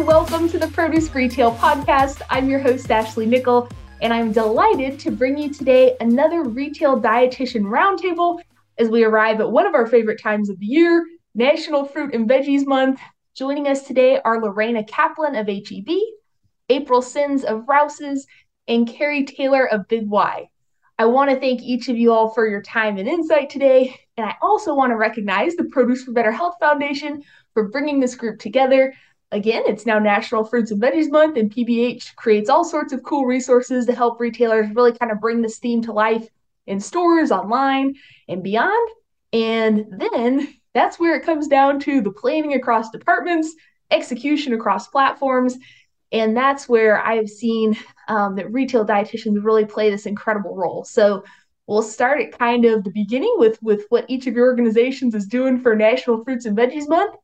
welcome to the Produce Retail Podcast. I'm your host, Ashley Nickel, and I'm delighted to bring you today another retail dietitian roundtable as we arrive at one of our favorite times of the year, National Fruit and Veggies Month. Joining us today are Lorena Kaplen of HEB, April Sins of Rouses, and Carrie Taylor of Big Y. I want to thank each of you all for your time and insight today. And I also want to recognize the Produce for Better Health Foundation for bringing this group together. Again, it's now National Fruits and Veggies Month, and PBH creates all sorts of cool resources to help retailers really kind of bring this theme to life in stores, online, and beyond. And then that's where it comes down to the planning across departments, execution across platforms, and that's where I have seen um, that retail dietitians really play this incredible role. So we'll start at kind of the beginning with with what each of your organizations is doing for National Fruits and Veggies Month,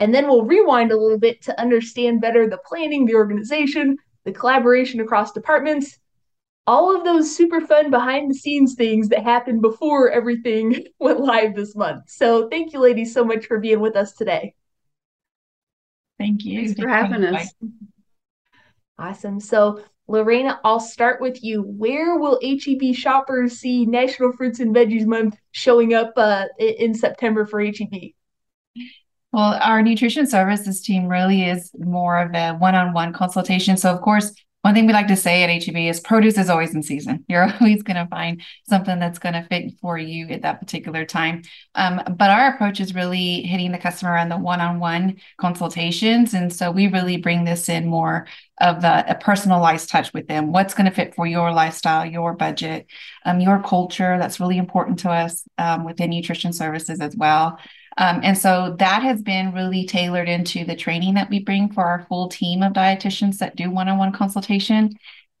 and then we'll rewind a little bit to understand better the planning, the organization, the collaboration across departments, all of those super fun behind the scenes things that happened before everything went live this month. So thank you, ladies, so much for being with us today. Thank you. Thanks for having us. Awesome. So, Lorena, I'll start with you. Where will HEB shoppers see National Fruits and Veggies Month showing up uh, in September for HEB? Well, our nutrition services team really is more of a one on one consultation. So, of course, one thing we like to say at HEB is produce is always in season. You're always going to find something that's going to fit for you at that particular time. Um, but our approach is really hitting the customer on the one-on-one consultations, and so we really bring this in more of a, a personalized touch with them. What's going to fit for your lifestyle, your budget, um, your culture? That's really important to us um, within nutrition services as well. Um, and so that has been really tailored into the training that we bring for our full team of dietitians that do one on one consultation.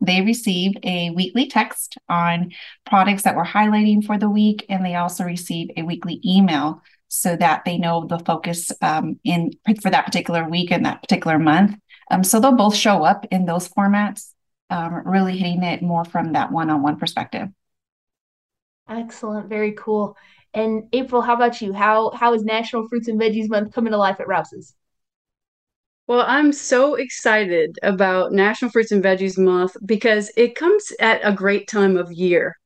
They receive a weekly text on products that we're highlighting for the week, and they also receive a weekly email so that they know the focus um, in for that particular week and that particular month. Um, so they'll both show up in those formats, um, really hitting it more from that one on one perspective. Excellent, very cool. And April, how about you? How how is National Fruits and Veggies Month coming to life at Rouses? Well, I'm so excited about National Fruits and Veggies Month because it comes at a great time of year.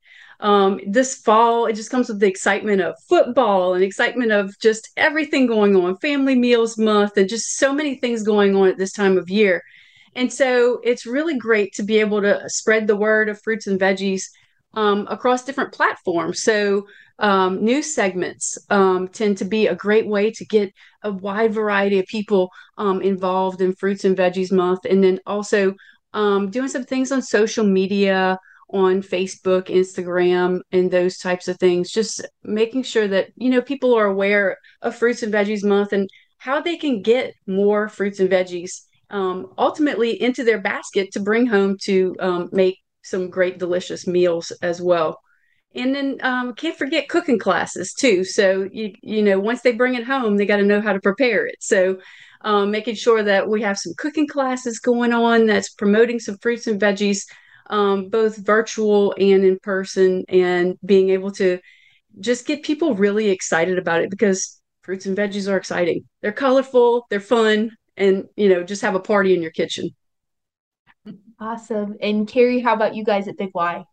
Um, this fall, it just comes with the excitement of football and excitement of just everything going on, Family Meals Month, and just so many things going on at this time of year. And so it's really great to be able to spread the word of fruits and veggies um, across different platforms. So um, news segments um, tend to be a great way to get a wide variety of people um, involved in Fruits and Veggies Month. And then also um, doing some things on social media, on Facebook, Instagram, and those types of things. Just making sure that, you know, people are aware of Fruits and Veggies Month and how they can get more fruits and veggies um, ultimately into their basket to bring home to um, make some great delicious meals as well and then um, can't forget cooking classes too. So you you know once they bring it home, they got to know how to prepare it. So um, making sure that we have some cooking classes going on that's promoting some fruits and veggies, um, both virtual and in person, and being able to just get people really excited about it because fruits and veggies are exciting. They're colorful, they're fun, and you know just have a party in your kitchen. Awesome. And Carrie, how about you guys at Big Y?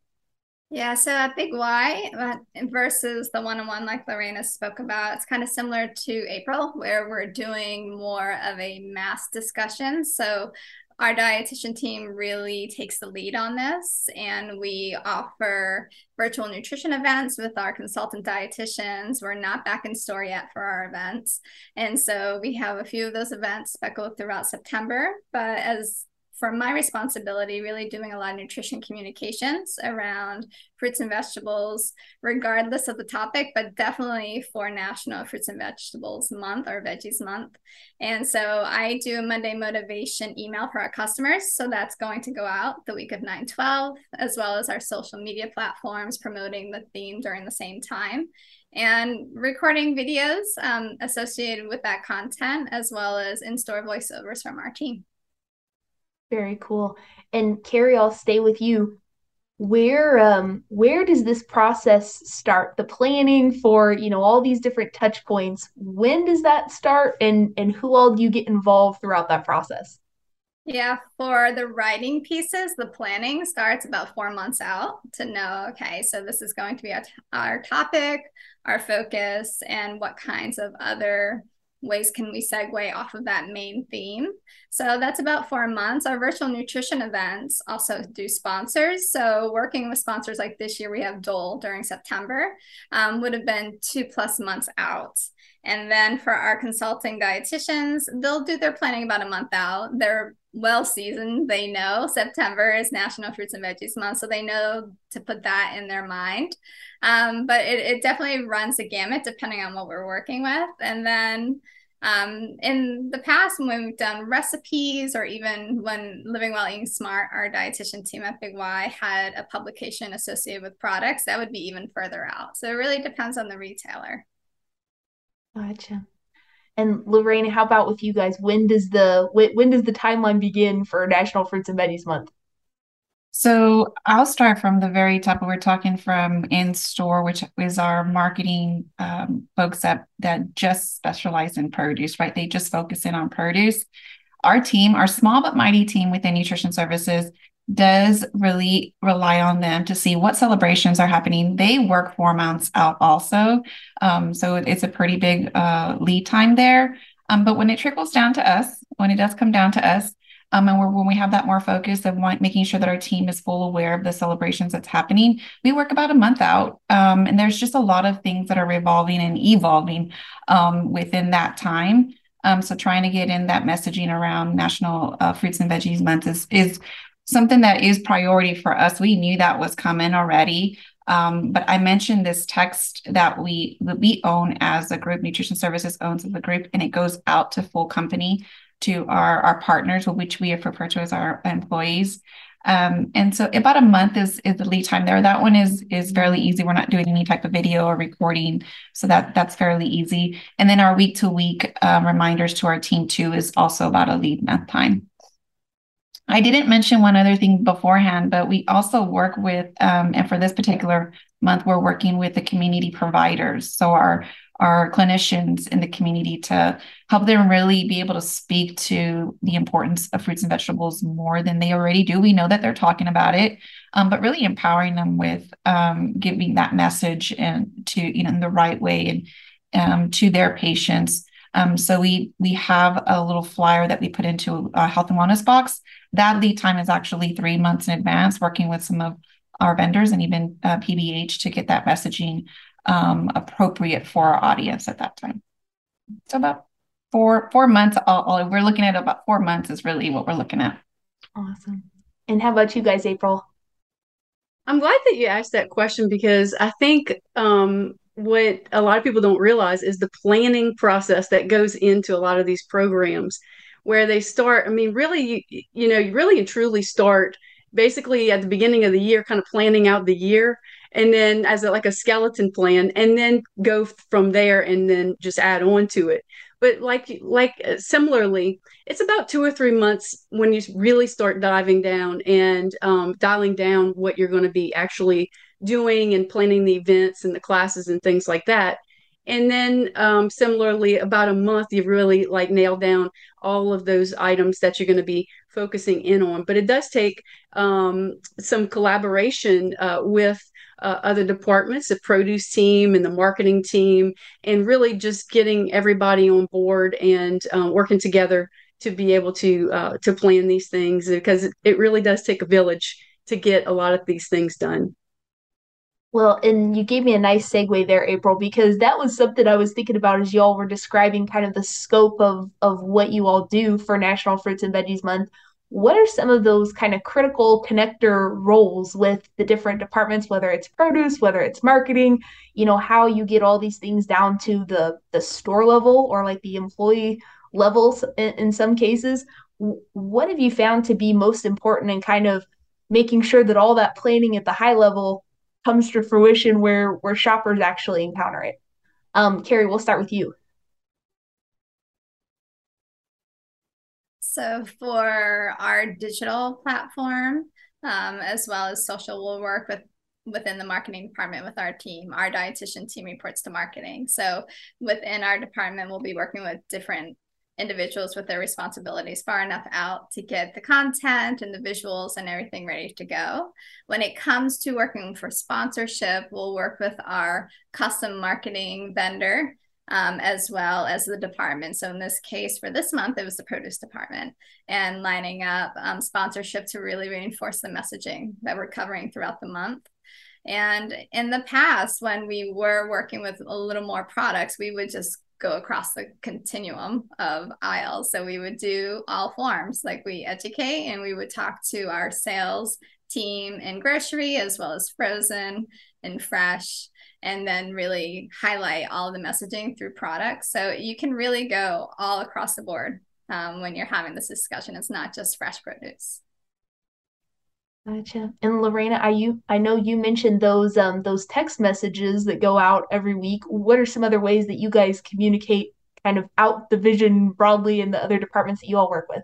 Yeah, so at Big Y uh, versus the one on one, like Lorena spoke about, it's kind of similar to April, where we're doing more of a mass discussion. So our dietitian team really takes the lead on this, and we offer virtual nutrition events with our consultant dietitians. We're not back in store yet for our events. And so we have a few of those events go throughout September. But as for my responsibility, really doing a lot of nutrition communications around fruits and vegetables, regardless of the topic, but definitely for National Fruits and Vegetables Month or Veggies Month. And so I do a Monday motivation email for our customers. So that's going to go out the week of 9 12, as well as our social media platforms promoting the theme during the same time and recording videos um, associated with that content, as well as in store voiceovers from our team. Very cool. And Carrie, I'll stay with you. Where um where does this process start? The planning for, you know, all these different touch points. When does that start and and who all do you get involved throughout that process? Yeah, for the writing pieces, the planning starts about four months out to know, okay, so this is going to be our, our topic, our focus, and what kinds of other ways can we segue off of that main theme. So that's about four months. Our virtual nutrition events also do sponsors. So working with sponsors like this year, we have Dole during September, um, would have been two plus months out. And then for our consulting dietitians, they'll do their planning about a month out. They're well seasoned. They know September is National Fruits and Veggies Month, so they know to put that in their mind. Um, but it, it definitely runs a gamut depending on what we're working with. And then um, in the past, when we've done recipes or even when Living Well Eating Smart, our dietitian team at Big Y had a publication associated with products, that would be even further out. So it really depends on the retailer. Gotcha. And Lorraine, how about with you guys? When does the when, when does the timeline begin for National Fruits and Veggies Month? So I'll start from the very top. We're talking from in store, which is our marketing um, folks that that just specialize in produce, right? They just focus in on produce. Our team, our small but mighty team within nutrition services, does really rely on them to see what celebrations are happening. They work four months out also. Um, so it's a pretty big uh, lead time there. Um, but when it trickles down to us, when it does come down to us, um, and when we have that more focus of want, making sure that our team is full aware of the celebrations that's happening, we work about a month out. Um, and there's just a lot of things that are revolving and evolving um, within that time. Um, so trying to get in that messaging around National uh, Fruits and Veggies Month is, is something that is priority for us. We knew that was coming already. Um, but I mentioned this text that we that we own as a group, Nutrition Services owns as a group, and it goes out to full company to our our partners, which we refer to as our employees. Um, and so about a month is is the lead time there. That one is is fairly easy. We're not doing any type of video or recording, so that that's fairly easy. And then our week to week reminders to our team too is also about a lead month time. I didn't mention one other thing beforehand, but we also work with, um, and for this particular month, we're working with the community providers. So our our clinicians in the community to help them really be able to speak to the importance of fruits and vegetables more than they already do. We know that they're talking about it, um, but really empowering them with um, giving that message and to you know in the right way and um, to their patients. Um, so we we have a little flyer that we put into a health and wellness box that lead time is actually three months in advance, working with some of our vendors and even uh, PBH to get that messaging um, appropriate for our audience at that time. So about four four months. All, all, we're looking at about four months is really what we're looking at. Awesome. And how about you guys, April? I'm glad that you asked that question because I think um, what a lot of people don't realize is the planning process that goes into a lot of these programs where they start. I mean, really, you, you know, you really and truly start basically at the beginning of the year, kind of planning out the year, and then as a, like a skeleton plan, and then go from there, and then just add on to it. But like like uh, similarly, it's about two or three months when you really start diving down and um, dialing down what you're going to be actually doing and planning the events and the classes and things like that and then um, similarly about a month you've really like nailed down all of those items that you're going to be focusing in on. But it does take um, some collaboration uh, with uh, other departments the produce team and the marketing team and really just getting everybody on board and uh, working together to be able to uh, to plan these things because it really does take a village to get a lot of these things done well, and you gave me a nice segue there, April, because that was something I was thinking about as y'all were describing kind of the scope of of what you all do for National Fruits and Veggies Month. What are some of those kind of critical connector roles with the different departments, whether it's produce, whether it's marketing, you know, how you get all these things down to the the store level or like the employee levels in, in some cases. What have you found to be most important in kind of making sure that all that planning at the high level comes to fruition where where shoppers actually encounter it. Um, Carrie, we'll start with you. So for our digital platform, um, as well as social, we'll work with within the marketing department with our team. Our dietitian team reports to marketing. So within our department, we'll be working with different individuals with their responsibilities far enough out to get the content and the visuals and everything ready to go. When it comes to working for sponsorship, we'll work with our custom marketing vendor um, as well as the department. So in this case, for this month, it was the produce department and lining up um, sponsorship to really reinforce the messaging that we're covering throughout the month. And in the past, when we were working with a little more products, we would just go across the continuum of aisles. So we would do all forms, like we educate and we would talk to our sales team in grocery as well as frozen and fresh, and then really highlight all the messaging through products. So you can really go all across the board um, when you're having this discussion. It's not just fresh produce. Gotcha. And Lorena, I you I know you mentioned those um those text messages that go out every week. What are some other ways that you guys communicate kind of out the vision broadly in the other departments that you all work with?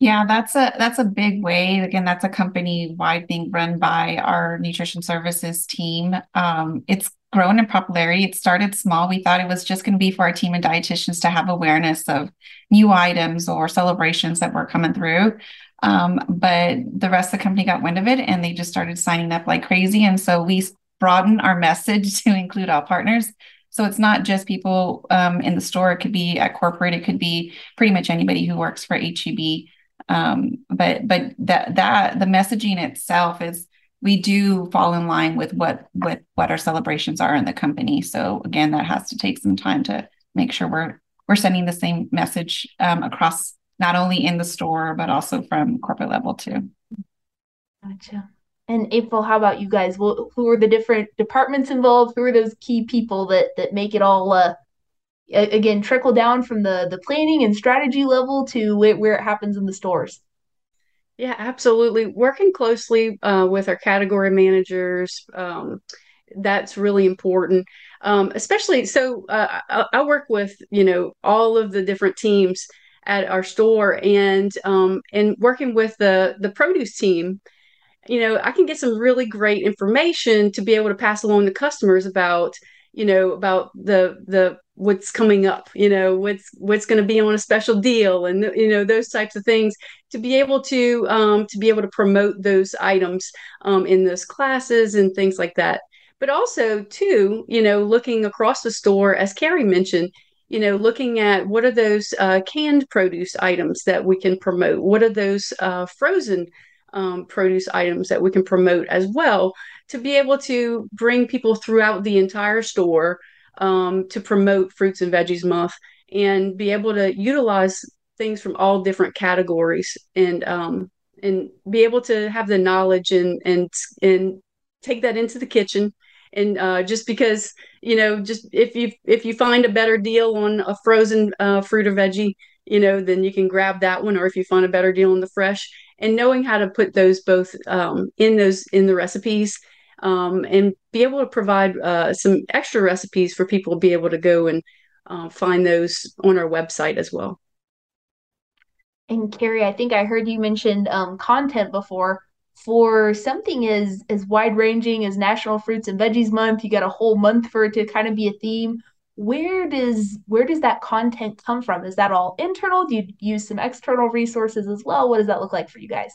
Yeah, that's a that's a big way. Again, that's a company-wide thing run by our nutrition services team. Um, it's grown in popularity. It started small. We thought it was just going to be for our team and dietitians to have awareness of new items or celebrations that were coming through. Um, but the rest of the company got wind of it and they just started signing up like crazy. And so we broadened our message to include all partners. So it's not just people um, in the store, it could be at corporate, it could be pretty much anybody who works for HEB. Um, but but that that the messaging itself is we do fall in line with what with what our celebrations are in the company. So again, that has to take some time to make sure we're we're sending the same message um, across not only in the store, but also from corporate level too. Gotcha. And April, how about you guys? Well, who are the different departments involved? Who are those key people that that make it all uh, again trickle down from the the planning and strategy level to where, where it happens in the stores? Yeah, absolutely. Working closely uh, with our category managers, um, that's really important. Um, especially so, uh, I, I, work with you know all of the different teams at our store and um, and working with the the produce team you know i can get some really great information to be able to pass along to customers about you know about the the what's coming up you know what's what's going to be on a special deal and you know those types of things to be able to um, to be able to promote those items um, in those classes and things like that. But also too you know looking across the store as carrie mentioned you know, looking at what are those uh, canned produce items that we can promote? What are those uh, frozen um, produce items that we can promote as well to be able to bring people throughout the entire store um, to promote Fruits and Veggies Month and be able to utilize things from all different categories and um, and be able to have the knowledge and and and take that into the kitchen and uh, just because you know just if you if you find a better deal on a frozen uh, fruit or veggie you know then you can grab that one or if you find a better deal on the fresh. And knowing how to put those both um, in those in the recipes um, and be able to provide uh, some extra recipes for people to be able to go and uh, find those on our website as well. And carrie i think i heard you mentioned um, content before for something as as wide ranging as National Fruits and Veggies Month, you got a whole month for it to kind of be a theme. Where does where does that content come from? Is that all internal? Do you use some external resources as well? What does that look like for you guys?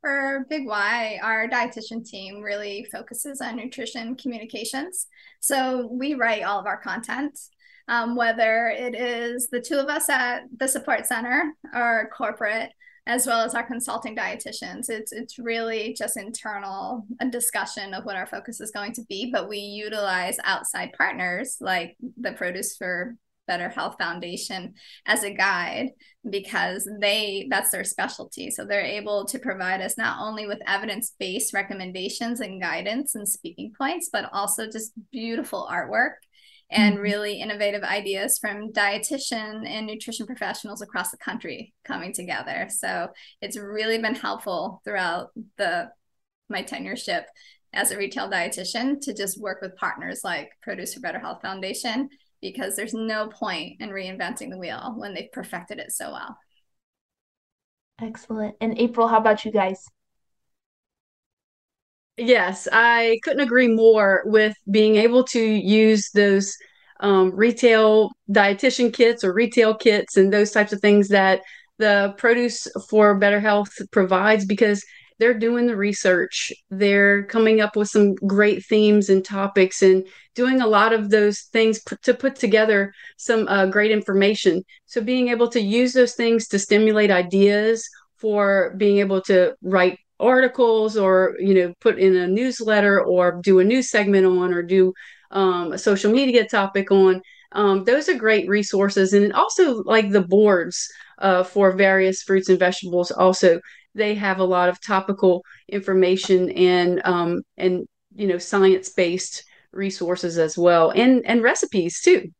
For Big Y, our dietitian team really focuses on nutrition communications. So we write all of our content, um, whether it is the two of us at the support center or corporate as well as our consulting dietitians. It's it's really just internal a discussion of what our focus is going to be, but we utilize outside partners like the Produce for Better Health Foundation as a guide because they that's their specialty. So they're able to provide us not only with evidence-based recommendations and guidance and speaking points, but also just beautiful artwork and mm-hmm. really innovative ideas from dietitian and nutrition professionals across the country coming together. So it's really been helpful throughout the my tenureship as a retail dietitian to just work with partners like Produce for Better Health Foundation because there's no point in reinventing the wheel when they've perfected it so well. Excellent. And April, how about you guys? Yes, I couldn't agree more with being able to use those um, retail dietitian kits or retail kits and those types of things that the Produce for Better Health provides because they're doing the research. They're coming up with some great themes and topics and doing a lot of those things p- to put together some uh, great information. So, being able to use those things to stimulate ideas for being able to write articles or you know put in a newsletter or do a news segment on or do um, a social media topic on. Um, those are great resources. And also like the boards uh, for various fruits and vegetables also they have a lot of topical information and um, and you know science based resources as well and and recipes too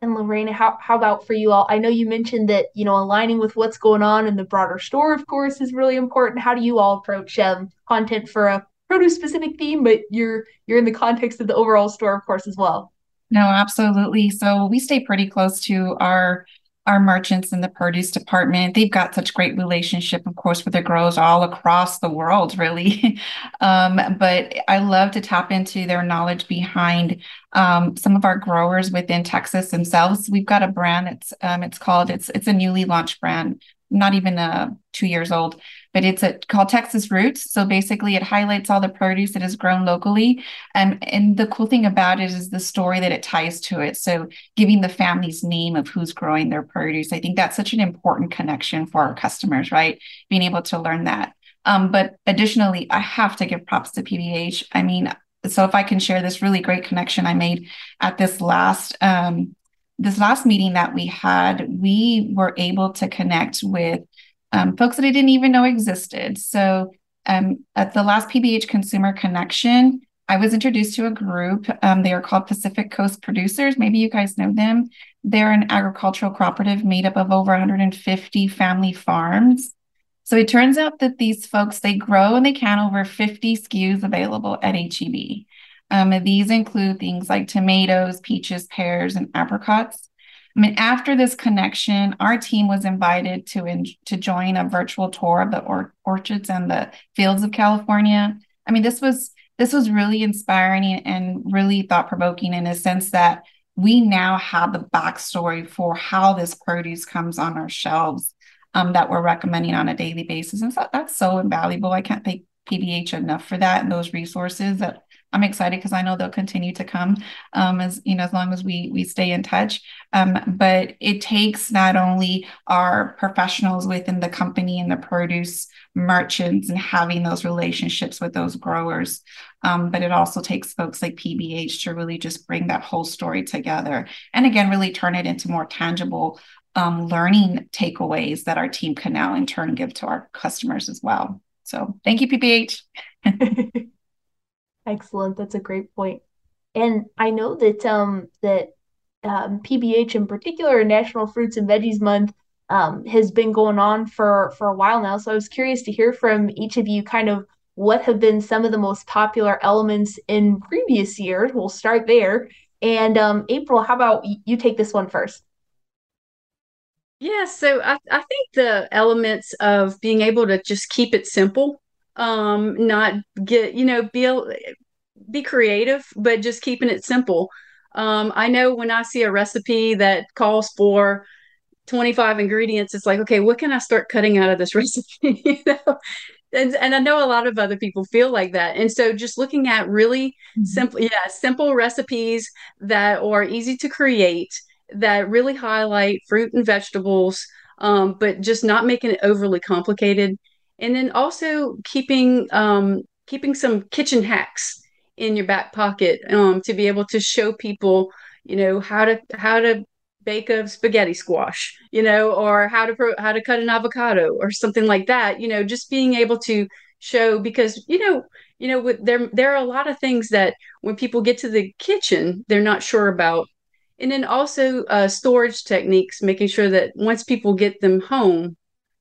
and Lorena, how, how about for you all? I know you mentioned that, you know, aligning with what's going on in the broader store, of course, is really important. How do you all approach um, content for a produce specific theme, but you're you're in the context of the overall store, of course, as well? No, absolutely. So we stay pretty close to our our merchants in the produce department. They've got such great relationship, of course, with the growers all across the world, really. um, but I love to tap into their knowledge behind um, some of our growers within Texas themselves. We've got a brand that's um, it's called it's it's a newly launched brand not even uh, two years old, but it's a, called Texas Roots. So basically, it highlights all the produce that is grown locally. And, and the cool thing about it is the story that it ties to it. So giving the family's name of who's growing their produce. I think that's such an important connection for our customers, right? Being able to learn that. Um, but additionally, I have to give props to PBH. I mean, so if I can share this really great connection I made at this last um, this last meeting that we had, we were able to connect with um, folks that I didn't even know existed. So um, at the last PBH Consumer Connection, I was introduced to a group. Um, they are called Pacific Coast Producers. Maybe you guys know them. They're an agricultural cooperative made up of over 150 family farms. So it turns out that these folks they grow and they can over 50 SKUs available at HEB. Um, these include things like tomatoes, peaches, pears, and apricots. I mean, after this connection, our team was invited to in, to join a virtual tour of the or- orchards and the fields of California. I mean, this was this was really inspiring and really thought provoking in a sense that we now have the backstory for how this produce comes on our shelves um, that we're recommending on a daily basis. And so that's so invaluable. I can't thank PBH enough for that and those resources that I'm excited because I know they'll continue to come um, as you know as long as we we stay in touch. Um, but it takes not only our professionals within the company and the produce merchants and having those relationships with those growers, um, but it also takes folks like PBH to really just bring that whole story together and again really turn it into more tangible um, learning takeaways that our team can now in turn give to our customers as well. So thank you, PBH. Excellent. That's a great point. And I know that um that um, PBH in particular, National Fruits and Veggies Month, um, has been going on for for a while now. So I was curious to hear from each of you, kind of what have been some of the most popular elements in previous years. We'll start there. And um, April, how about you take this one first? Yeah, so I, I think the elements of being able to just keep it simple um not get you know be be creative but just keeping it simple. Um i know when i see a recipe that calls for 25 ingredients it's like okay what can i start cutting out of this recipe? You know? And, and i know a lot of other people feel like that. And so just looking at really mm-hmm. simple yeah simple recipes that are easy to create that really highlight fruit and vegetables um, but just not making it overly complicated. And then also keeping um, keeping some kitchen hacks in your back pocket um, to be able to show people you know how to how to bake a spaghetti squash you know or how to pro- how to cut an avocado or something like that you know just being able to show because you know you know there there are a lot of things that when people get to the kitchen they're not sure about and then also uh, storage techniques making sure that once people get them home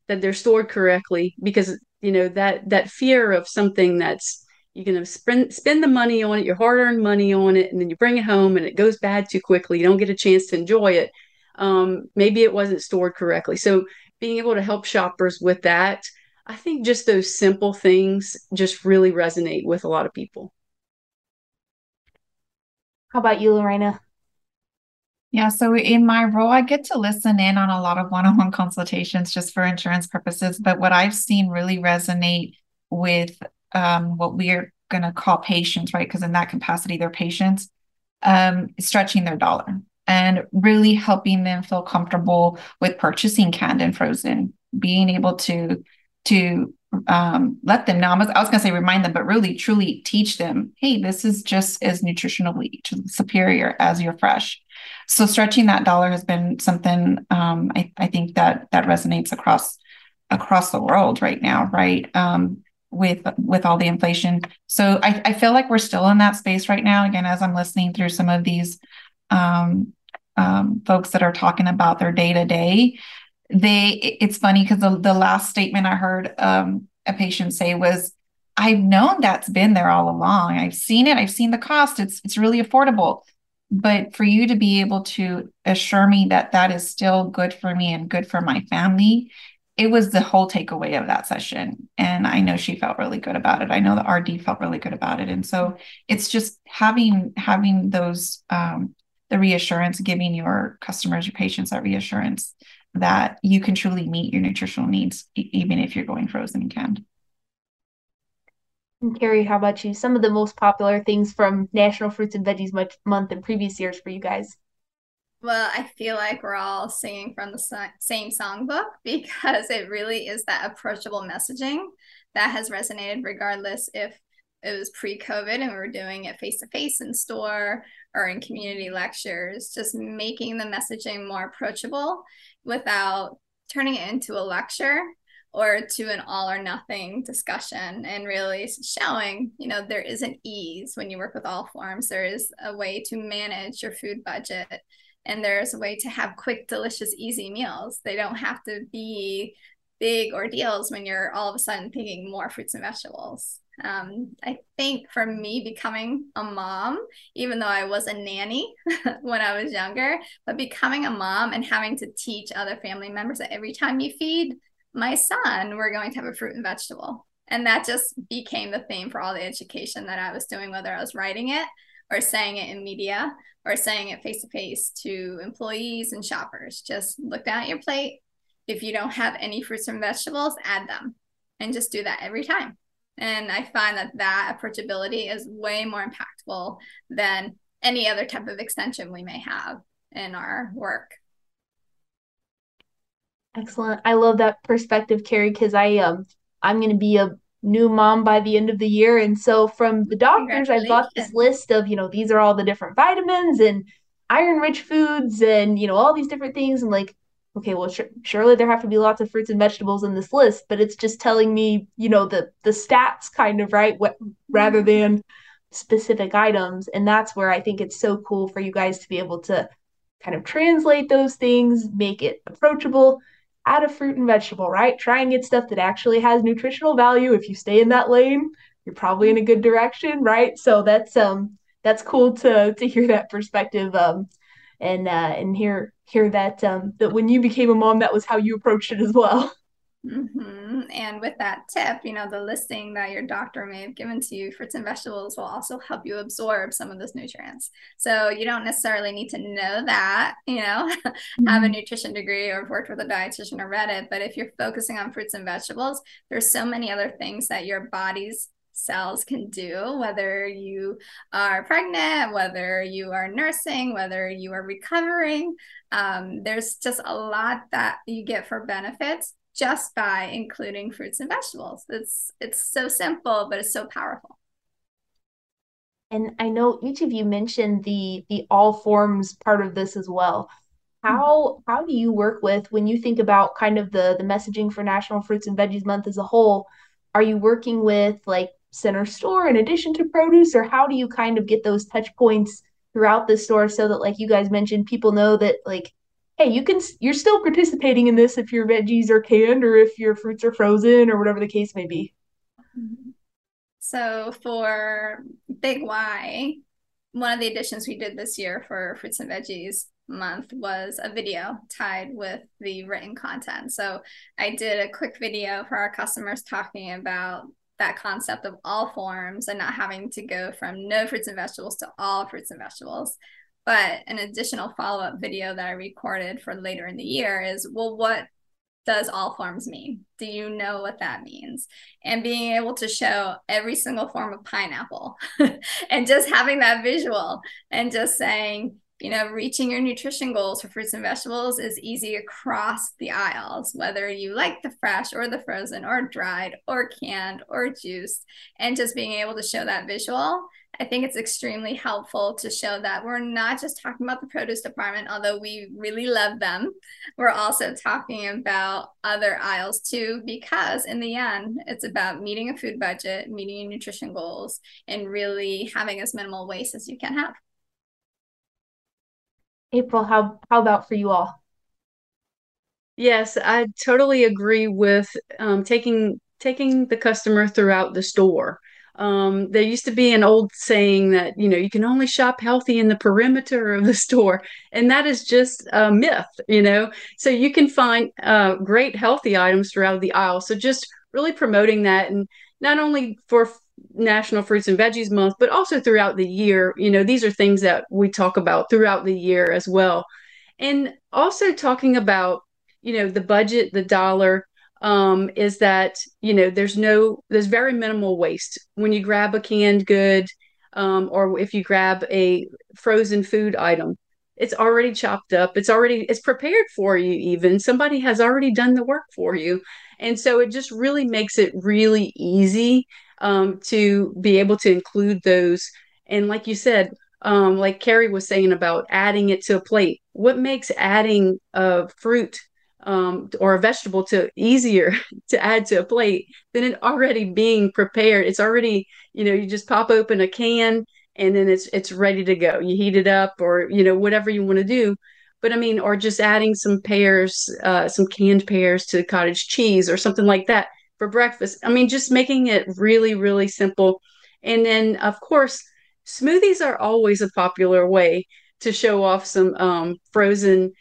that they're stored correctly because you know that that fear of something that's you're going to spend spend the money on it your hard-earned money on it and then you bring it home and it goes bad too quickly you don't get a chance to enjoy it um, maybe it wasn't stored correctly so being able to help shoppers with that i think just those simple things just really resonate with a lot of people How about you, Lorena? Yeah, so in my role, I get to listen in on a lot of one on one consultations just for insurance purposes. But what I've seen really resonate with um, what we're going to call patients, right? Because in that capacity, they're patients, um, stretching their dollar and really helping them feel comfortable with purchasing canned and frozen, being able to to um, let them know. I was, I was going to say remind them, but really truly teach them, hey, this is just as nutritionally superior as your fresh. So stretching that dollar has been something um, I, I think that that resonates across across the world right now, right? Um, with with all the inflation. So I, I feel like we're still in that space right now. Again, as I'm listening through some of these um, um, folks that are talking about their day to day, they it's funny because the, the last statement I heard um, a patient say was, "I've known that's been there all along. I've seen it. I've seen the cost. It's it's really affordable." But for you to be able to assure me that that is still good for me and good for my family it was the whole takeaway of that session. And I know she felt really good about it. I know the RD felt really good about it. And so it's just having having those um, the reassurance, giving your customers, your patients that reassurance that you can truly meet your nutritional needs, even if you're going frozen and canned. And Carrie, how about you? Some of the most popular things from National Fruits and Veggies Month in previous years for you guys. Well, I feel like we're all singing from the same songbook because it really is that approachable messaging that has resonated regardless if it was pre-COVID and we were doing it face to face in store or in community lectures, just making the messaging more approachable without turning it into a lecture or to an all or nothing discussion and really showing you know there is an ease when you work with all forms. There is a way to manage your food budget and there's a way to have quick delicious easy meals. They don't have to be big ordeals when you're all of a sudden thinking more fruits and vegetables. Um, I think for me, becoming a mom, even though I was a nanny when I was younger, but becoming a mom and having to teach other family members that every time you feed my son, we're going to have a fruit and vegetable. And that just became the theme for all the education that I was doing, whether I was writing it or saying it in media or saying it face to face to employees and shoppers. Just look down at your plate. If you don't have any fruits and vegetables, add them and just do that every time. And I find that that approachability is way more impactful than any other type of extension we may have in our work. Excellent. I love that perspective, Carrie, because I um I'm gonna be a new mom by the end of the year. And so from the doctors, I've got this list of, you know, these are all the different vitamins and iron rich foods and, you know, all these different things. And like, okay, well, sh- surely there have to be lots of fruits and vegetables in this list, but it's just telling me, you know, the the stats kind of right, what, rather mm-hmm. than specific items. And that's where I think it's so cool for you guys to be able to kind of translate those things, make it approachable, add a fruit and vegetable, right? Try and get stuff that actually has nutritional value. If you stay in that lane, you're probably in a good direction, right? So that's um that's cool to to hear that perspective um and uh and hear hear that um that when you became a mom that was how you approached it as well. Mm-hmm. And with that tip, you know, the listing that your doctor may have given to you, fruits and vegetables will also help you absorb some of those nutrients. So you don't necessarily need to know that, you know, mm-hmm. have a mm-hmm. nutrition degree or have worked with a dietitian or read it. But if you're focusing on fruits and vegetables, there's so many other things that your body's cells can do, whether you are pregnant, whether you are nursing, whether you are recovering. Um, there's just a lot that you get for benefits just by including fruits and vegetables. It's it's so simple, but it's so powerful. And I know each of you mentioned the the all forms part of this as well. Mm-hmm. How how do you work with when you think about kind of the the messaging for National Fruits and Veggies Month as a whole? Are you working with like center store in addition to produce, or how do you kind of get those touch points throughout the store so that like you guys mentioned, people know that like hey, you can you're still participating in this if your veggies are canned or if your fruits are frozen or whatever the case may be. Mm-hmm. So for Big Y, one of the additions we did this year for fruits and veggies month was a video tied with the written content. So I did a quick video for our customers talking about that concept of all forms and not having to go from no fruits and vegetables to all fruits and vegetables. But an additional follow up video that I recorded for later in the year is well, what does all forms mean? Do you know what that means? And being able to show every single form of pineapple and just having that visual and just saying, you know, reaching your nutrition goals for fruits and vegetables is easy across the aisles, whether you like the fresh or the frozen or dried or canned or juiced, and just being able to show that visual. I think it's extremely helpful to show that we're not just talking about the produce department, although we really love them. We're also talking about other aisles too, because in the end, it's about meeting a food budget, meeting your nutrition goals, and really having as minimal waste as you can have. April, how how about for you all? Yes, I totally agree with um, taking taking the customer throughout the store. Um, there used to be an old saying that you know you can only shop healthy in the perimeter of the store, and that is just a myth. You know, so you can find uh, great healthy items throughout the aisle. So just really promoting that, and not only for National Fruits and Veggies Month, but also throughout the year. You know, these are things that we talk about throughout the year as well. And also talking about, you know, the budget, the dollar, um, is that, you know, there's no, there's very minimal waste. When you grab a canned good, um, or if you grab a frozen food item, it's already chopped up. It's already, it's prepared for you, even. Somebody has already done the work for you. And so it just really makes it really easy um, to be able to include those. And like you said, um, like Carrie was saying about adding it to a plate, what makes adding a fruit um, or a vegetable to easier to add to a plate than it already being prepared? It's already, you know, you just pop open a can and then it's it's ready to go. You heat it up or you know whatever you want to do. But I mean, or just adding some pears, uh, some canned pears to cottage cheese or something like that for breakfast. I mean, just making it really, really simple. And then, of course, smoothies are always a popular way to show off some um, frozen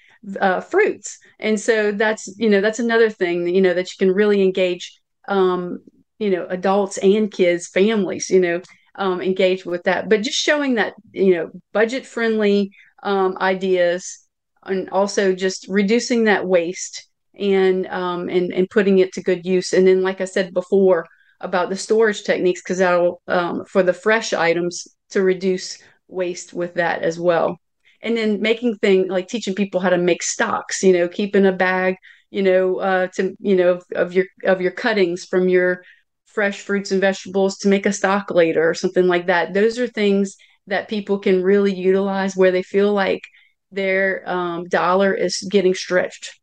uh, fruits. And so that's, you know, that's another thing, you know, that you can really engage, um, you know, adults and kids, families, you know, um, engage with that. But just showing that, you know, budget friendly um, ideas and also just reducing that waste and um, and and putting it to good use. And then, like I said before about the storage techniques, because that'll um, for the fresh items to reduce waste with that as well. And then making things like teaching people how to make stocks. You know, keeping a bag. You know, uh, to you know of your of your cuttings from your fresh fruits and vegetables to make a stock later or something like that. Those are things that people can really utilize where they feel like their um, dollar is getting stretched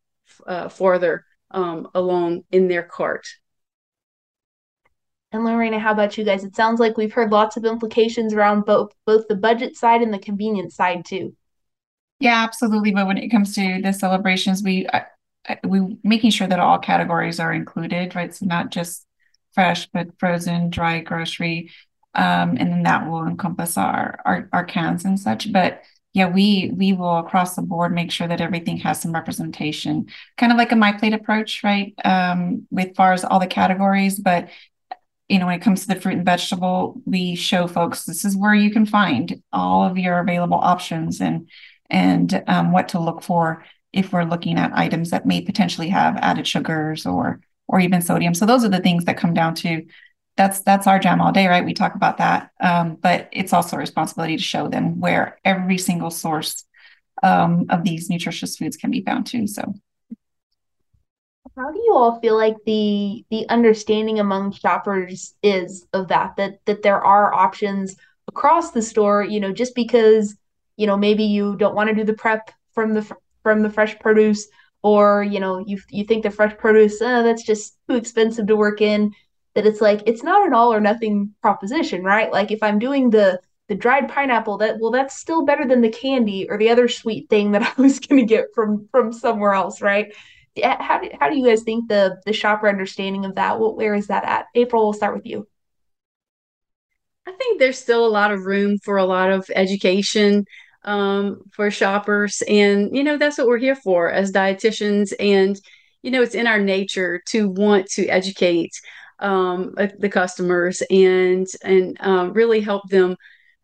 uh, farther um, along in their cart. And Lorena, how about you guys? It sounds like we've heard lots of implications around both both the budget side and the convenience side too. Yeah, absolutely. But when it comes to the celebrations, we we making sure that all categories are included, right? So not just fresh, but frozen, dry grocery, um, and then that will encompass our, our our cans and such. But yeah, we we will across the board make sure that everything has some representation, kind of like a my plate approach, right? Um, with far as all the categories, but you know, when it comes to the fruit and vegetable, we show folks this is where you can find all of your available options and and um, what to look for if we're looking at items that may potentially have added sugars or or even sodium. So those are the things that come down to that's that's our jam all day, right? We talk about that, um, but it's also a responsibility to show them where every single source um, of these nutritious foods can be found too. So, how do you all feel like the the understanding among shoppers is of that that that there are options across the store? You know, just because you know maybe you don't want to do the prep from the from the fresh produce or you know you you think the fresh produce uh, that's just too expensive to work in that it's like it's not an all or nothing proposition, right? Like if I'm doing the the dried pineapple, that well, that's still better than the candy or the other sweet thing that I was going to get from from somewhere else, right? How do, how do you guys think the the shopper understanding of that? What where is that at? April, we'll start with you. I think there's still a lot of room for a lot of education um, for shoppers, and you know that's what we're here for as dietitians. And you know it's in our nature to want to educate um, uh, the customers and and um, really help them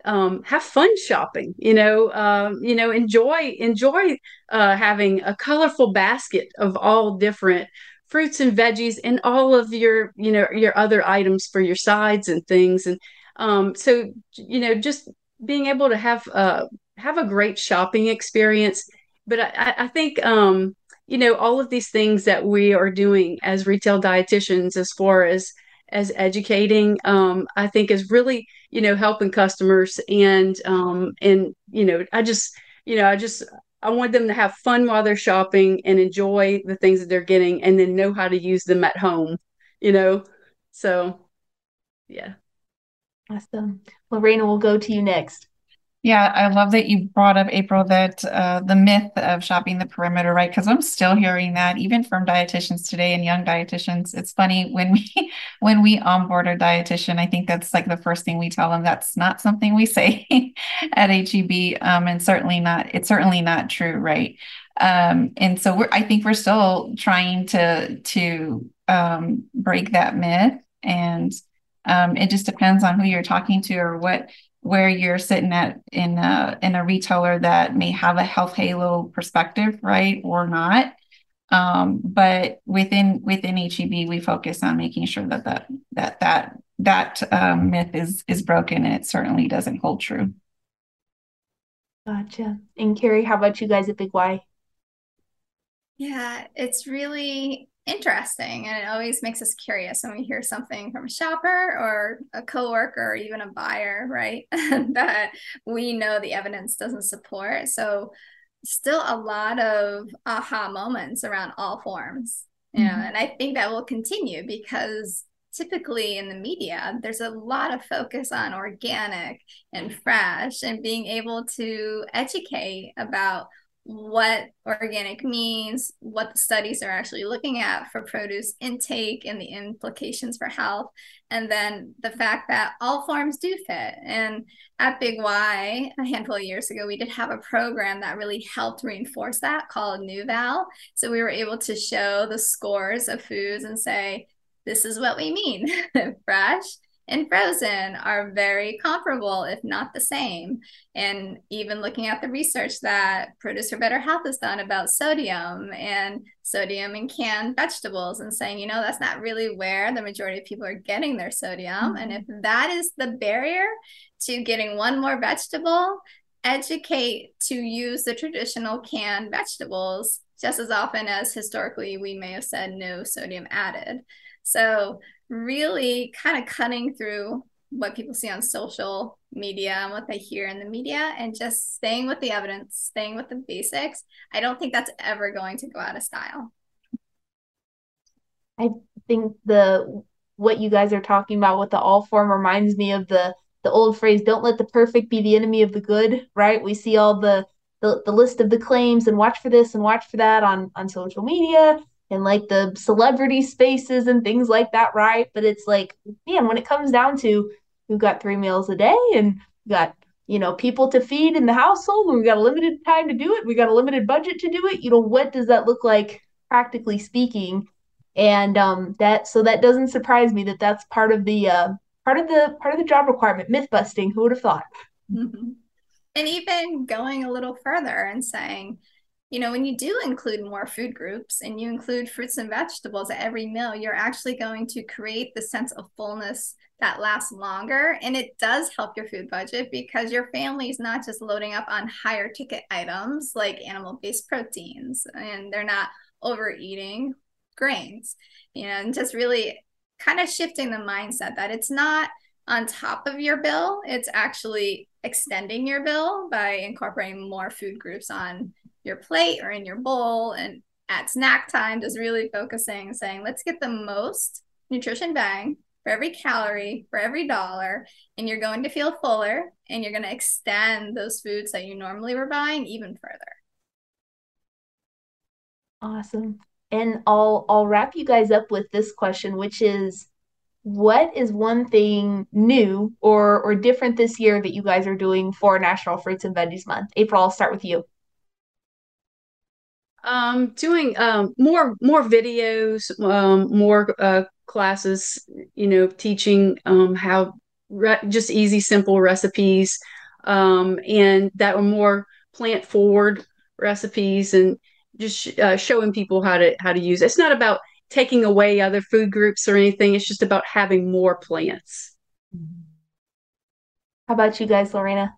um, have fun shopping. You know, um, you know, enjoy enjoy uh, having a colorful basket of all different fruits and veggies and all of your you know your other items for your sides and things and um, so you know just being able to have uh, have a great shopping experience but i, I think um, you know all of these things that we are doing as retail dietitians as far as as educating um, i think is really you know helping customers and um, and you know i just you know i just I want them to have fun while they're shopping and enjoy the things that they're getting and then know how to use them at home, you know? So, yeah. Awesome. Lorena, we'll go to you next. Yeah, I love that you brought up April that uh, the myth of shopping the perimeter, right? Because I'm still hearing that even from dietitians today and young dietitians. It's funny when we when we onboard a dietitian, I think that's like the first thing we tell them. That's not something we say at HEB, um, and certainly not. It's certainly not true, right? Um, and so we're. I think we're still trying to to um, break that myth, and um, it just depends on who you're talking to or what where you're sitting at in a in a retailer that may have a health halo perspective, right, or not. Um, but within within HEB, we focus on making sure that that that that that um, myth is is broken, and it certainly doesn't hold true. Gotcha. And Carrie, how about you guys at Big Y? Yeah, it's really interesting and it always makes us curious when we hear something from a shopper or a coworker or even a buyer right that we know the evidence doesn't support so still a lot of aha moments around all forms you know mm-hmm. and i think that will continue because typically in the media there's a lot of focus on organic and fresh and being able to educate about what organic means, what the studies are actually looking at for produce intake and the implications for health, and then the fact that all forms do fit. And at Big Y, a handful of years ago, we did have a program that really helped reinforce that called NuVal. So we were able to show the scores of foods and say, this is what we mean fresh and frozen are very comparable, if not the same. And even looking at the research that Produce for Better Health has done about sodium and sodium in canned vegetables, and saying, you know, that's not really where the majority of people are getting their sodium. Mm-hmm. And if that is the barrier to getting one more vegetable, educate to use the traditional canned vegetables just as often as historically we may have said no sodium added. So really kind of cutting through what people see on social media and what they hear in the media and just staying with the evidence, staying with the basics. I don't think that's ever going to go out of style. I think the what you guys are talking about with the all form reminds me of the the old phrase don't let the perfect be the enemy of the good, right? We see all the the, the list of the claims and watch for this and watch for that on on social media and like the celebrity spaces and things like that, right? But it's like, man, when it comes down to we've got three meals a day and we've got, you know, people to feed in the household, and we've got a limited time to do it, we got a limited budget to do it, you know, what does that look like practically speaking? And um that so that doesn't surprise me that that's part of the uh part of the part of the job requirement, myth busting, who would have thought? Mm-hmm. And even going a little further and saying, you know, when you do include more food groups and you include fruits and vegetables at every meal, you're actually going to create the sense of fullness that lasts longer. And it does help your food budget because your family is not just loading up on higher ticket items like animal based proteins and they're not overeating grains, and just really kind of shifting the mindset that it's not on top of your bill, it's actually extending your bill by incorporating more food groups on your plate or in your bowl and at snack time just really focusing saying let's get the most nutrition bang for every calorie for every dollar and you're going to feel fuller and you're going to extend those foods that you normally were buying even further. Awesome. And i'll i'll wrap you guys up with this question which is what is one thing new or or different this year that you guys are doing for national fruits and veggies month? April i'll start with you um, doing um, more more videos, um, more uh, classes, you know, teaching um, how re- just easy, simple recipes, um, and that were more plant forward recipes and just uh, showing people how to how to use it. It's not about taking away other food groups or anything. It's just about having more plants. How about you guys, Lorena?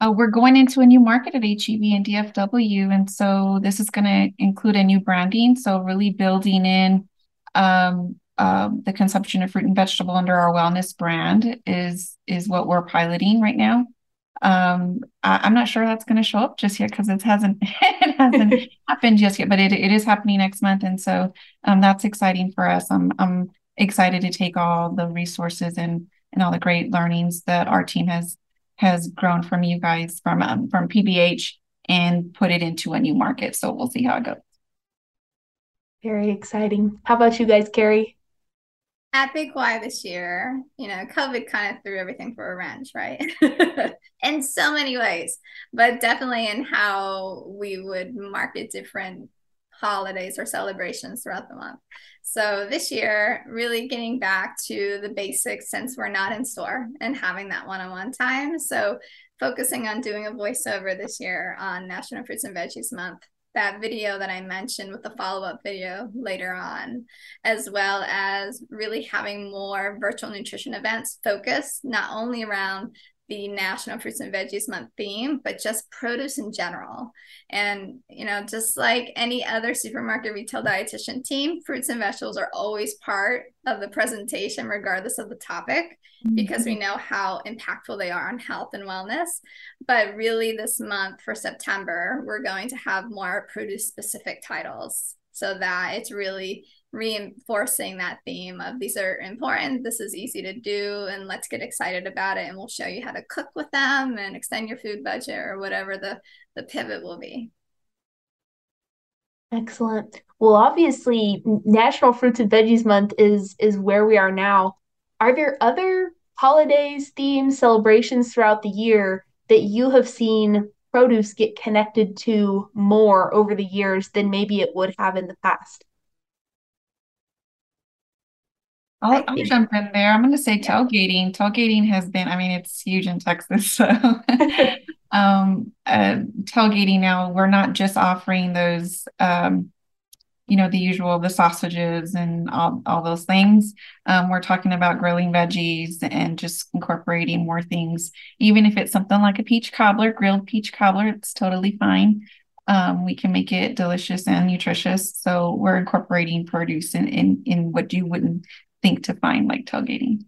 Uh, we're going into a new market at HEB and DFW, and so this is going to include a new branding. So really building in um, uh, the consumption of fruit and vegetable under our wellness brand is is what we're piloting right now. Um, I, am not sure that's going to show up just yet because it hasn't it hasn't happened just yet, but it, it is happening next month, and so um, that's exciting for us. I'm I'm excited to take all the resources and and all the great learnings that our team has has grown from you guys from um, from PBH and put it into a new market. So we'll see how it goes. Very exciting. How about you guys, Carrie? At Big Y this year, you know, COVID kind of threw everything for a wrench, right? in so many ways, but definitely in how we would market different holidays or celebrations throughout the month. So this year, really getting back to the basics since we're not in store and having that one on one time. So focusing on doing a voiceover this year on National Fruits and Veggies Month. That video that I mentioned with the follow up video later on, as well as really having more virtual nutrition events focused not only around the National Fruits and Veggies Month theme, but just produce in general. And, you know, just like any other supermarket retail dietitian team, fruits and vegetables are always part of the presentation, regardless of the topic, mm-hmm. because we know how impactful they are on health and wellness. But really, this month for September, we're going to have more produce specific titles so that it's really reinforcing that theme of these are important, this is easy to do, and let's get excited about it. And we'll show you how to cook with them and extend your food budget or whatever the, the pivot will be. Excellent. Well, obviously, National Fruits and Veggies Month is is where we are now. Are there other holidays, themes, celebrations throughout the year that you have seen produce get connected to more over the years than maybe it would have in the past? I'll, I'll jump in there. I'm going to say tailgating. Tailgating has been, I mean, it's huge in Texas. So, um, uh, tailgating now, we're not just offering those, um, you know, the usual, the sausages and all, all those things. Um, we're talking about grilling veggies and just incorporating more things. Even if it's something like a peach cobbler, grilled peach cobbler, it's totally fine. Um, we can make it delicious and nutritious. So we're incorporating produce in, in, in what you wouldn't think to find like tailgating.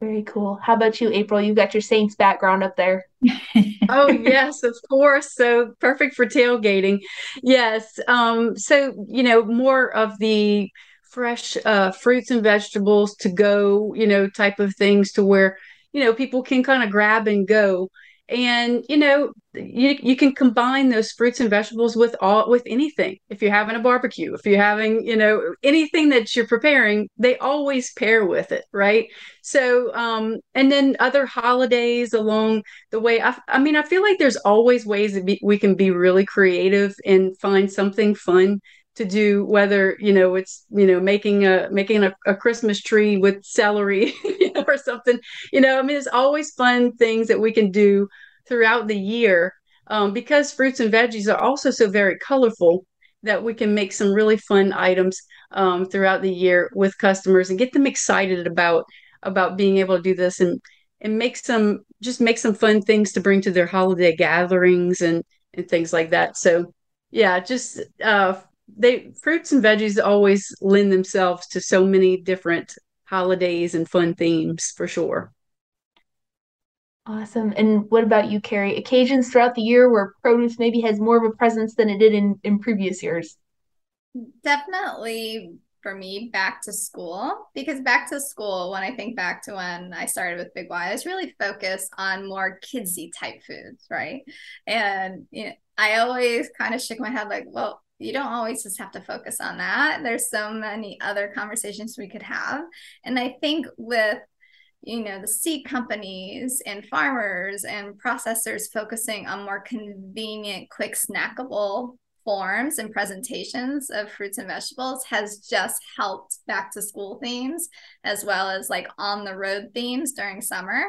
Very cool. How about you, April? You got your Saints background up there. oh yes, of course. So perfect for tailgating. Yes. Um, so you know, more of the fresh uh, fruits and vegetables to go, you know, type of things to where, you know, people can kind of grab and go and you know you, you can combine those fruits and vegetables with all with anything. If you're having a barbecue if you're having you know anything that you're preparing they always pair with it right? So um and then other holidays along the way i, I mean i feel like there's always ways that be, we can be really creative and find something fun to do whether you know it's you know making a making a, a christmas tree with celery you know, or something. You know i mean it's always fun things that we can do throughout the year um, because fruits and veggies are also so very colorful that we can make some really fun items um, throughout the year with customers and get them excited about about being able to do this and and make some just make some fun things to bring to their holiday gatherings and and things like that. So yeah just uh they fruits and veggies always lend themselves to so many different holidays and fun themes for sure. Awesome. And what about you, Carrie? Occasions throughout the year where produce maybe has more of a presence than it did in, in previous years? Definitely for me, back to school. Because back to school, when I think back to when I started with Big Y, I was really focused on more kidsy type foods, right? And you know, I always kind of shook my head like, well, you don't always just have to focus on that. There's so many other conversations we could have. And I think with you know the seed companies and farmers and processors focusing on more convenient quick snackable forms and presentations of fruits and vegetables has just helped back to school themes as well as like on the road themes during summer.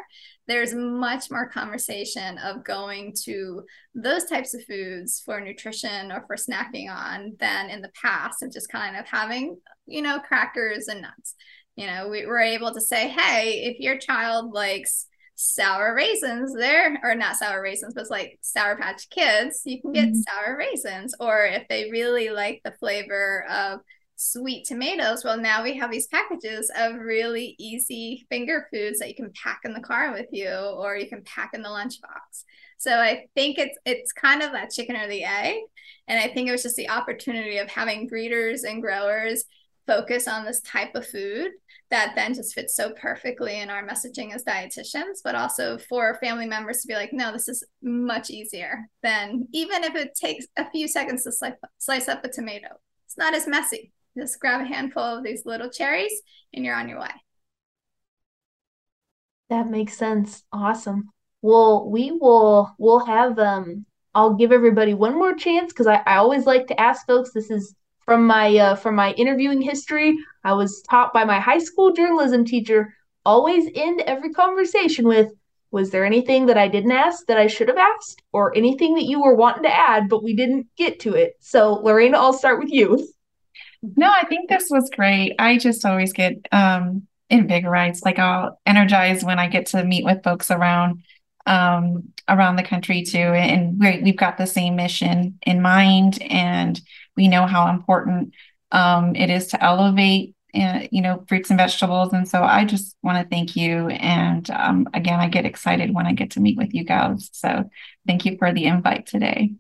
There's much more conversation of going to those types of foods for nutrition or for snacking on than in the past of just kind of having you know crackers and nuts. You know we were able to say hey if your child likes sour raisins there or not sour raisins but it's like sour patch kids you can get mm-hmm. sour raisins. Or if they really like the flavor of sweet tomatoes well now we have these packages of really easy finger foods that you can pack in the car with you or you can pack in the lunchbox. So i think it's it's kind of that chicken or the egg. And i think it was just the opportunity of having breeders and growers focus on this type of food that then just fits so perfectly in our messaging as dietitians, but also for family members to be like, no, this is much easier than even if it takes a few seconds to slice, slice up a tomato. It's not as messy. Just grab a handful of these little cherries and you're on your way. That makes sense. Awesome. Well, we will we'll have um I'll give everybody one more chance because I, I always like to ask folks this is from my uh, from my interviewing history. I was taught by my high school journalism teacher always end every conversation with was there anything that I didn't ask that I should have asked or anything that you were wanting to add but we didn't get to it. So Lorena, I'll start with you. No, I think this was great. I just always get um invigorates like I'll energize when I get to meet with folks around um around the country too and we we've got the same mission in mind and we know how important um, it is to elevate uh, you know fruits and vegetables and so i just want to thank you and um, again i get excited when i get to meet with you guys so thank you for the invite today.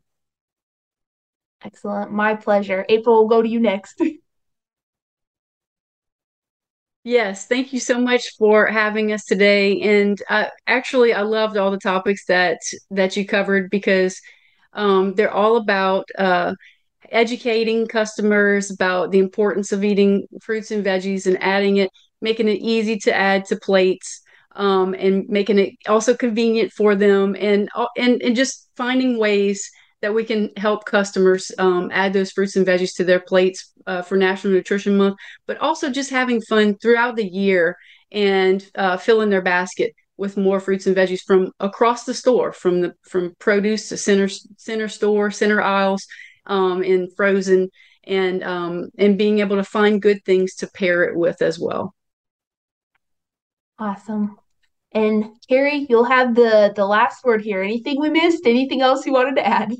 Excellent. My pleasure. April will go to you next Yes, thank you so much for having us today. And uh, actually, I loved all the topics that that you covered because um, they're all about uh, educating customers about the importance of eating fruits and veggies and adding it, making it easy to add to plates, um, and making it also convenient for them, and uh, and and just finding ways that we can help customers um, add those fruits and veggies to their plates uh, for National Nutrition Month, but also just having fun throughout the year and uh, filling their basket with more fruits and veggies from across the store, from the from produce to center center store, center aisles, um, and frozen and um, and being able to find good things to pair it with as well. Awesome. And Carrie, you'll have the the last word here. Anything we missed? Anything else you wanted to add?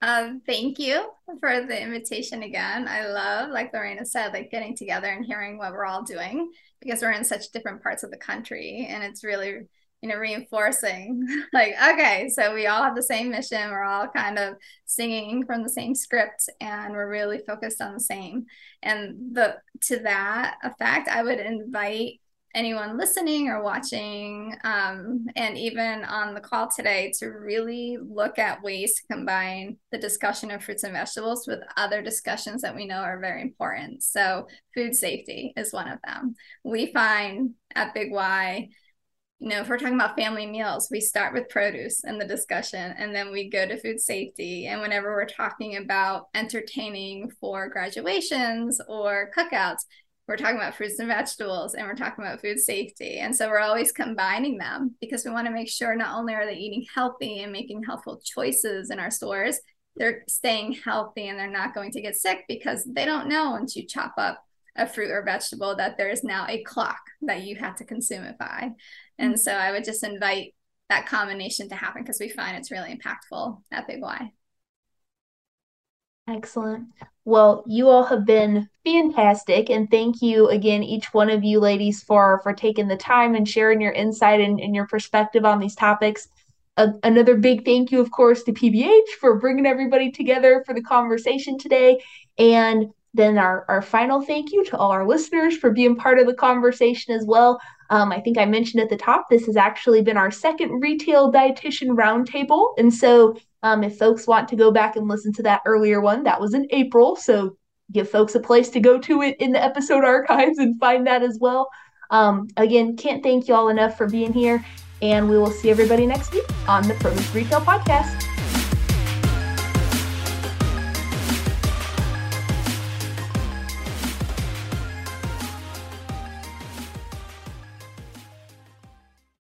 Um, thank you for the invitation again. I love, like Lorena said, like getting together and hearing what we're all doing because we're in such different parts of the country, and it's really you know, reinforcing like, okay, so we all have the same mission. We're all kind of singing from the same script and we're really focused on the same. And the to that effect, I would invite anyone listening or watching um, and even on the call today to really look at ways to combine the discussion of fruits and vegetables with other discussions that we know are very important so food safety is one of them we find at big y you know, if we're talking about family meals, we start with produce in the discussion and then we go to food safety. And whenever we're talking about entertaining for graduations or cookouts, we're talking about fruits and vegetables and we're talking about food safety. And so we're always combining them because we want to make sure not only are they eating healthy and making healthful choices in our stores, they're staying healthy and they're not going to get sick because they don't know once you chop up a fruit or vegetable that there is now a clock that you have to consume it by. And mm. so I would just invite that combination to happen because we find it's really impactful at Big Y. Excellent. Well, you all have been fantastic, and thank you again, each one of you ladies, for for taking the time and sharing your insight and, and your perspective on these topics. Another big thank you, of course, to PBH for bringing everybody together for the conversation today, and then our, our final thank you to all our listeners for being part of the conversation as well. Um, I think I mentioned at the top, this has actually been our second retail dietitian roundtable. And so um, if folks want to go back and listen to that earlier one, that was in April. So give folks a place to go to it in the episode archives and find that as well. Um, again, can't thank you all enough for being here. And we will see everybody next week on the Produce Retail Podcast.